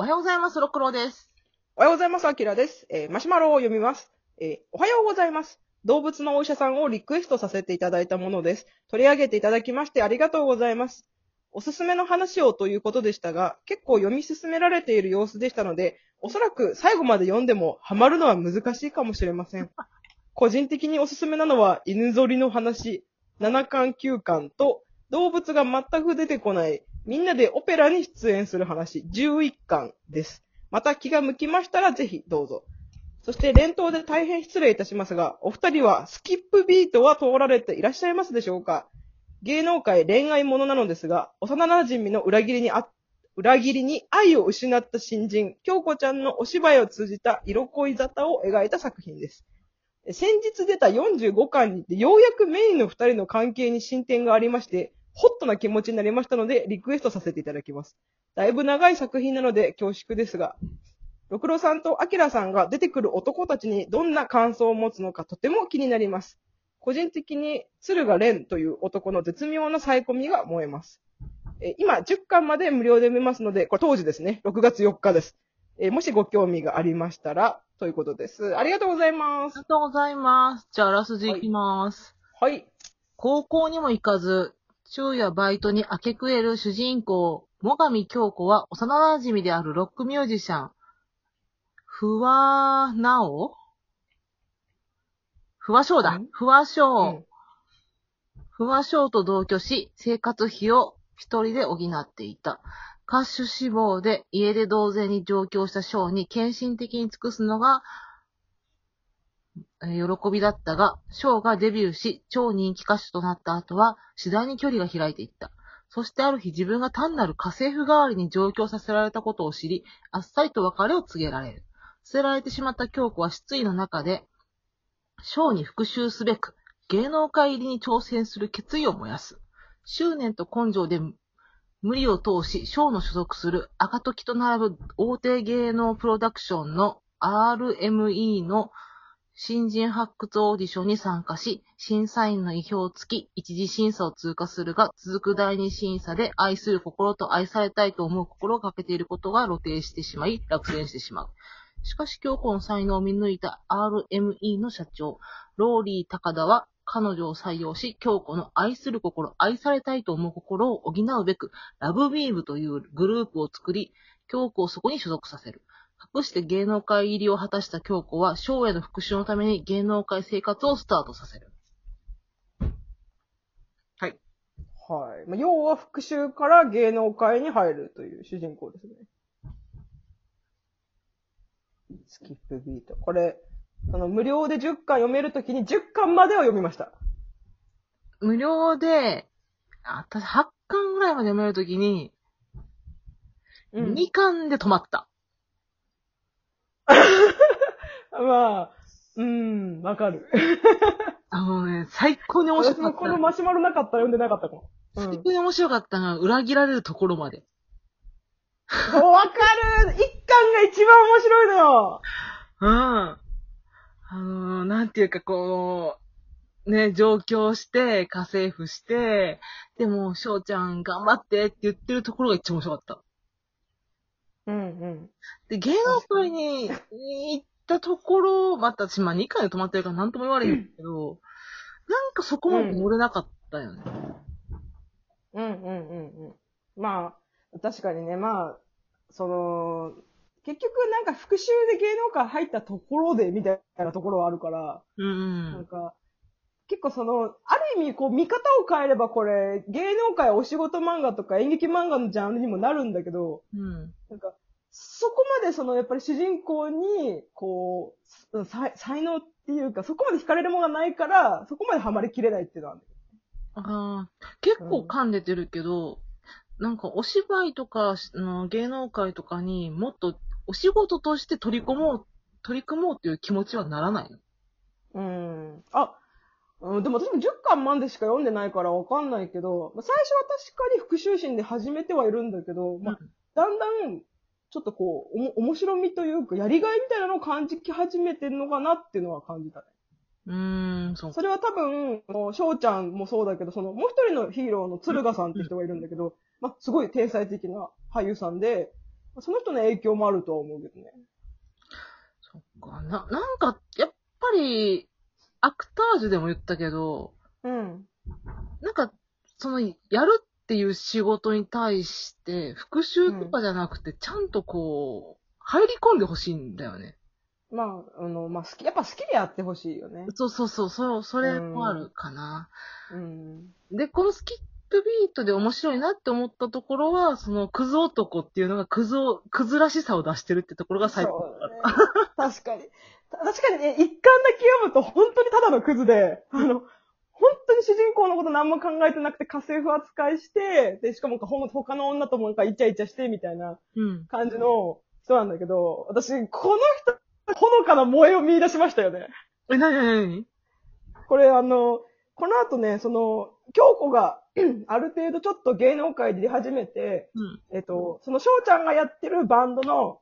おはようございます、ろくろです。おはようございます、あきらです。えーマシュマロを読みます。えーおはようございます。動物のお医者さんをリクエストさせていただいたものです。取り上げていただきましてありがとうございます。おすすめの話をということでしたが、結構読み進められている様子でしたので、おそらく最後まで読んでもハマるのは難しいかもしれません。個人的におすすめなのは、犬ぞりの話、7巻9巻と、動物が全く出てこない、みんなでオペラに出演する話、11巻です。また気が向きましたらぜひどうぞ。そして連投で大変失礼いたしますが、お二人はスキップビートは通られていらっしゃいますでしょうか？芸能界恋愛ものなのですが、幼馴染の裏切りにあ、裏切りに愛を失った新人、京子ちゃんのお芝居を通じた色恋沙汰を描いた作品です。先日出た45巻にて、ようやくメインの二人の関係に進展がありまして、ホットな気持ちになりましたので、リクエストさせていただきます。だいぶ長い作品なので恐縮ですが、六郎さんとアキラさんが出てくる男たちにどんな感想を持つのかとても気になります。個人的に鶴賀蓮という男の絶妙なサイコミが燃えます。えー今10巻まで無料で見ますので、これ当時ですね、6月4日です。えーもしご興味がありましたら、ということです。ありがとうございますありが。とうございます。じゃあ、あらすじいきます。はい。高校にも行かず、昼夜バイトに明け暮れる主人公、最上京子は幼馴染であるロックミュージシャン、ふわなおふわしょうだん。ふわしうょう。ん不和賞と同居し、生活費を一人で補っていた。歌手志望で家で同然に上京した賞に献身的に尽くすのが、え喜びだったが、賞がデビューし、超人気歌手となった後は、次第に距離が開いていった。そしてある日自分が単なる家政婦代わりに上京させられたことを知り、あっさりと別れを告げられる。捨てられてしまった京子は失意の中で、賞に復讐すべく、芸能界入りに挑戦する決意を燃やす。執念と根性で無理を通し、賞の所属する赤時と並ぶ大手芸能プロダクションの RME の新人発掘オーディションに参加し、審査員の意表をつき、一次審査を通過するが、続く第二審査で愛する心と愛されたいと思う心をかけていることが露呈してしまい、落選してしまう。しかし、京子の才能を見抜いた RME の社長、ローリー高田は彼女を採用し、京子の愛する心、愛されたいと思う心を補うべく、ラブビームというグループを作り、京子をそこに所属させる。隠して芸能界入りを果たした京子は、翔への復讐のために芸能界生活をスタートさせる。はい。はい。まあ、要は復讐から芸能界に入るという主人公ですね。スキップビート。これ、あの、無料で10巻読めるときに10巻までは読みました。無料で、あ、私8巻ぐらいまで読めるときに、うん。2巻で止まった。まあ、うん、わかる。あのね、最高に面白私かった。もこのマシュマロなかったら読んでなかったかも。うん。最高に面白かったのが、裏切られるところまで。わかる !1 巻が一番面白いのようん。あのー、なんていうか、こう、ね、上京して、家政婦して、でも、翔ちゃん頑張ってって言ってるところが一番面白かった。うんうん。で、芸能界に行ったところ、また私、まあ2回で止まってるから何とも言われへんけど、なんかそこまで乗れなかったよね。うんうんうんうん。まあ、確かにね、まあ、その、結局なんか復讐で芸能界入ったところでみたいなところはあるから、うんなんか、結構その、ある意味こう見方を変えればこれ、芸能界お仕事漫画とか演劇漫画のジャンルにもなるんだけど、うん。なんか、そこまでそのやっぱり主人公に、こう、才才能っていうか、そこまで惹かれるものがないから、そこまでハマりきれないっていうのはある。ああ、結構噛んでてるけど、なんかお芝居とかあの芸能界とかにもっとお仕事として取り込もう、取り組もうっていう気持ちはならないの？うん。あ、うん、でも私も10巻までしか読んでないからわかんないけど、まあ最初は確かに復讐心で始めてはいるんだけど、まあ、だんだん、ちょっとこう、おも、面白みというか、やりがいみたいなのを感じき始めてるのかなっていうのは感じたね。うーん、そう。それは多分、翔ちゃんもそうだけど、その、もう一人のヒーローの鶴賀さんって人がいるんだけど、まあ、すごい天才的な俳優さんで、その人の影響もあるとは思うけどね。そっか。な、なんか、やっぱり、アクタージュでも言ったけど、うん。なんか、その、やるっていう仕事に対して、復習とかじゃなくて、ちゃんとこう、入り込んでほしいんだよね。まあ、あの、まあ、好き、やっぱ好きでやってほしいよね。そうそうそう、そそれもあるかな。うん。で、このスキップビートで面白いなって思ったところは、そのクズ男っていうのがクズを、クズらしさを出してるってところが最高だね。確かに。た確かにね、一巻だけ読むと本当にただのクズで、あの、に主人公のこと何も考えてなくて家政婦扱いして、で、しかも他の女ともなんかイチャイチャしてみたいなうん。感じの人なんだけど、私、この人、ほのかな萌えを見出しましたよね。え、なになになに？これあの、この後ね、その、京子が ある程度ちょっと芸能界で出始めて、うん。えっと、その翔ちゃんがやってるバンドの、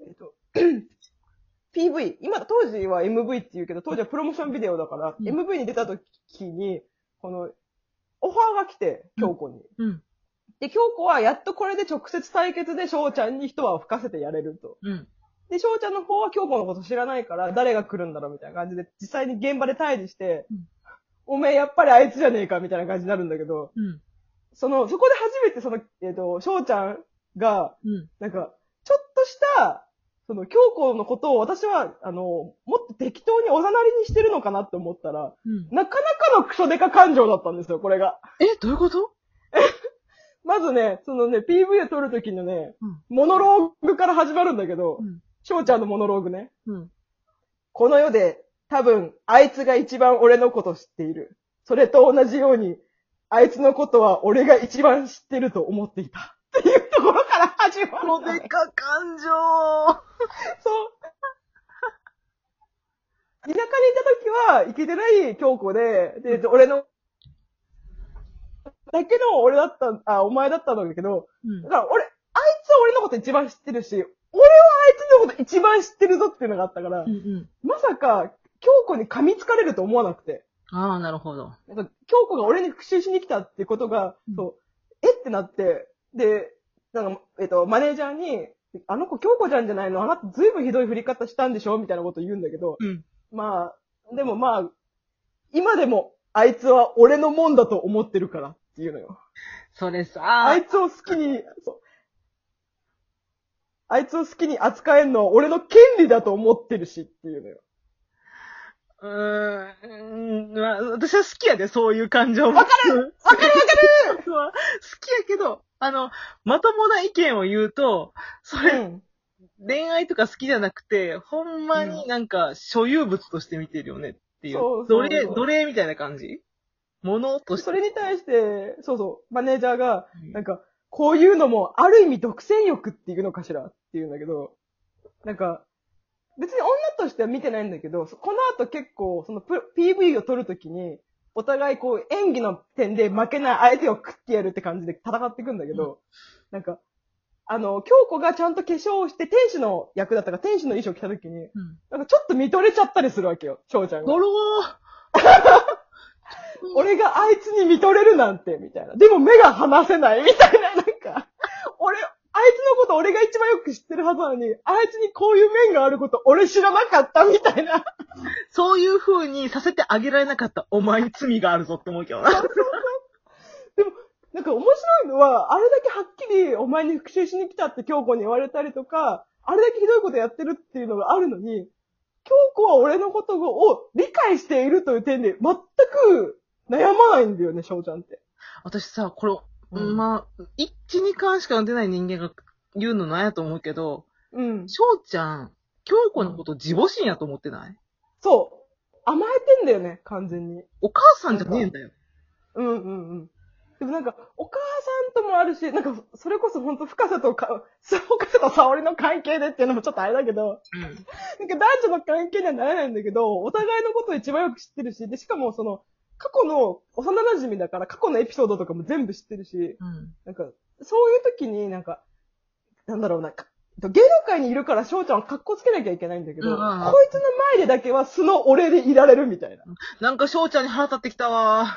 えっと、PV、今、当時は MV って言うけど、当時はプロモーションビデオだから、うん MV に出た時に、この、オファーが来て、京子に。うん。で、京子はやっとこれで直接対決で翔ちゃんに一泡吹かせてやれると。うん。で、翔ちゃんの方は京子のこと知らないから、誰が来るんだろうみたいな感じで、実際に現場で対峙して、うんおめえやっぱりあいつじゃねえかみたいな感じになるんだけど、うん。その、そこで初めてその、えっ、と、翔ちゃんが、うん。なんか、ちょっとした、その、京子のことを私は、あの、もっと適当におざなりにしてるのかなって思ったら、うん。なかなかのクソデカ感情だったんですよ、これが。え、どういうこと？まずね、そのね、PV を撮るときのね、うんモノローグから始まるんだけど、うん。翔ちゃんのモノローグね。うん。この世で、多分、あいつが一番俺のこと知っている。それと同じように、あいつのことは俺が一番知ってると思っていた。っていうところから始まるこのね、でか感情そう。田舎にいた時は、イケてない京子で、で、俺の、だけの俺だった、あ、お前だったんだけど、うんだ。から俺、あいつは俺のこと一番知ってるし、俺はあいつのこと一番知ってるぞっていうのがあったからうん、うん。まさか、京子に噛みつかれると思わなくて。ああ、なるほど。なんか、京子が俺に復讐しに来たっていうことが、うんそう、えってなって、で、なんか、えっと、マネージャーに、あの子京子ちゃんじゃないのあなたずいぶんひどい振り方したんでしょみたいなこと言うんだけど、うん。まあ、でもまあ、今でも、あいつは俺のもんだと思ってるからっていうのよ。それさ、あいつを好きに、そう。あいつを好きに扱えんのは俺の権利だと思ってるしっていうのよ。うーん、まあ、私は好きやで、そういう感情も。わかるわかるわかる 好きやけど、あの、まともな意見を言うと、そうれ、ん。恋愛とか好きじゃなくて、ほんまになんか所有物として見てるよねっていう。そうそう奴隷、奴隷みたいな感じ？物として。それに対して、そうそう、マネージャーが、うんなんか、こういうのも、ある意味独占欲っていうのかしら？って言うんだけど、なんか、別に女としては見てないんだけど、この後結構、そのプ PV を撮るときに、お互いこう演技の点で負けない相手を食ってやるって感じで戦っていくんだけど、なんか、あの、京子がちゃんと化粧をして天使の役だったから天使の衣装着たときに、うん。なんかちょっと見とれちゃったりするわけよ、翔ちゃんが。ゴロ 俺があいつに見とれるなんて、みたいな。でも目が離せない、みたいな、なんか、こと俺が一番よく知ってるはずなのに、あいつにこういう面があること俺知らなかった、みたいな。そういう風にさせてあげられなかったお前に罪があるぞって思うけどな。でも、なんか面白いのは、あれだけはっきりお前に復讐しに来たって京子に言われたりとか、あれだけひどいことやってるっていうのがあるのに、京子は俺のことを理解しているという点で全く悩まないんだよね、翔ちゃんって。私さ、これ、うんまあ、1、2巻しか読んでない人間が言うのなんやと思うけど、うん。翔ちゃん、京子のこと自母心やと思ってない？そう。甘えてんだよね、完全に。お母さんじゃねえんだよ。うんうんうん。でもなんか、お母さんともあるし、なんか、それこそ本当深さとか、深さと沙織の関係でっていうのもちょっとあれだけど、うん。なんか男女の関係にはならないんだけど、お互いのことを一番よく知ってるし、で、しかもその、過去の幼馴染だから過去のエピソードとかも全部知ってるし、うん。なんか、そういう時になんか、なんだろうな、か芸能界にいるから翔ちゃんは格好つけなきゃいけないんだけど、うんうんうんこいつの前でだけは素の俺でいられるみたいな。なんか翔ちゃんに腹立ってきたわ。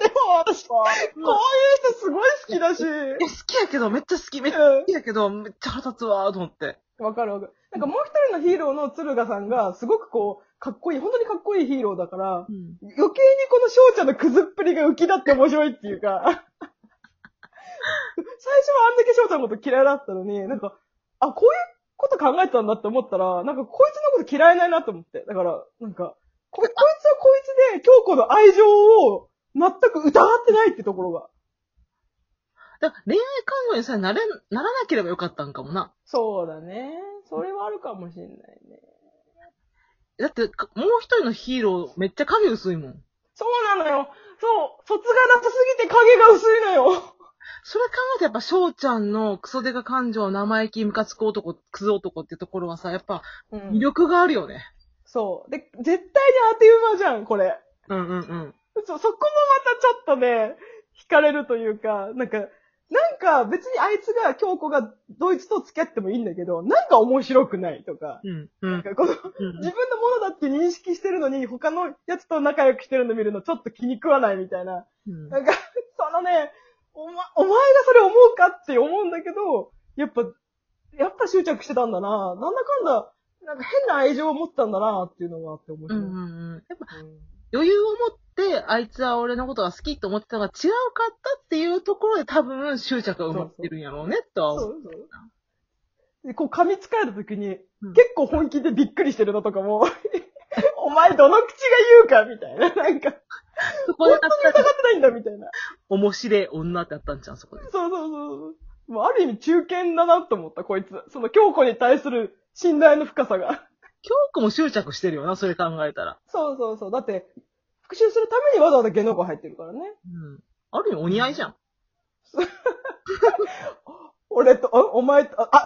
でも私、こういう人すごい好きだし。いや好きやけど、めっちゃ好き。めっちゃう好きやけど、めっちゃ腹立つわーと思って。ん。わかるわかる。なんかもう一人のヒーローの鶴賀さんが、すごくこう、かっこいい、本当にかっこいいヒーローだから、うん。余計にこの翔ちゃんのクズっぷりが浮き立って面白いっていうか、最初はあんだけ翔ちゃんのこと嫌いだったのに、なんか、あ、こういうこと考えてたんだって思ったら、なんかこいつのこと嫌いないなと思って。だから、なんか、ここいつはこいつで、京子の愛情を全く疑ってないってところが。だから恋愛感情にさえなれ、ならなければよかったんかもな。そうだね。それはあるかもしれないね。だって、かもう一人のヒーロー、めっちゃ影薄いもん。そうなのよ。そう、卒がなさすぎて影が薄いのよ。それ考えてやっぱ翔ちゃんのクソデカ感情、生意気、ムカつく男、クズ男ってところはさ、やっぱうん魅力があるよね。そう。で、絶対に当て馬じゃん、これ。うんうんうん。そう、そこもまたちょっとね、惹かれるというか、なんか、なんか別にあいつが、京子がドイツと付き合ってもいいんだけど、なんか面白くないとか、うんうん。なんかこの、うん自分のものだって認識してるのに、他のやつと仲良くしてるの見るのちょっと気に食わないみたいな。うんなんか、そのね、おま、お前がそれ思うかって思うんだけど、やっぱ、やっぱ執着してたんだな。なんだかんだ、なんか変な愛情を持ったんだなっていうのがあって面白い。うんうんうん。やっぱうん余裕を持って、あいつは俺のことが好きと思ってたのが違うかったっていうところで多分執着が生まれてるんやろうね、とは思。そううそう。で、こう噛みつかれた時に、うん結構本気でびっくりしてるのとかも、お前どの口が言うかみたいな。なんか、そこで疑ってないんだみたいな。面白い女ってあったんじゃん、そこで。そうそうそう。もうある意味中堅だなと思った、こいつ。その京子に対する信頼の深さが。京子も執着してるよな、それ考えたら。そうそうそう。だって、復讐するためにわざわざ芸能界入ってるからね。うん。ある意味お似合いじゃん。俺と、あお前と、あ、あ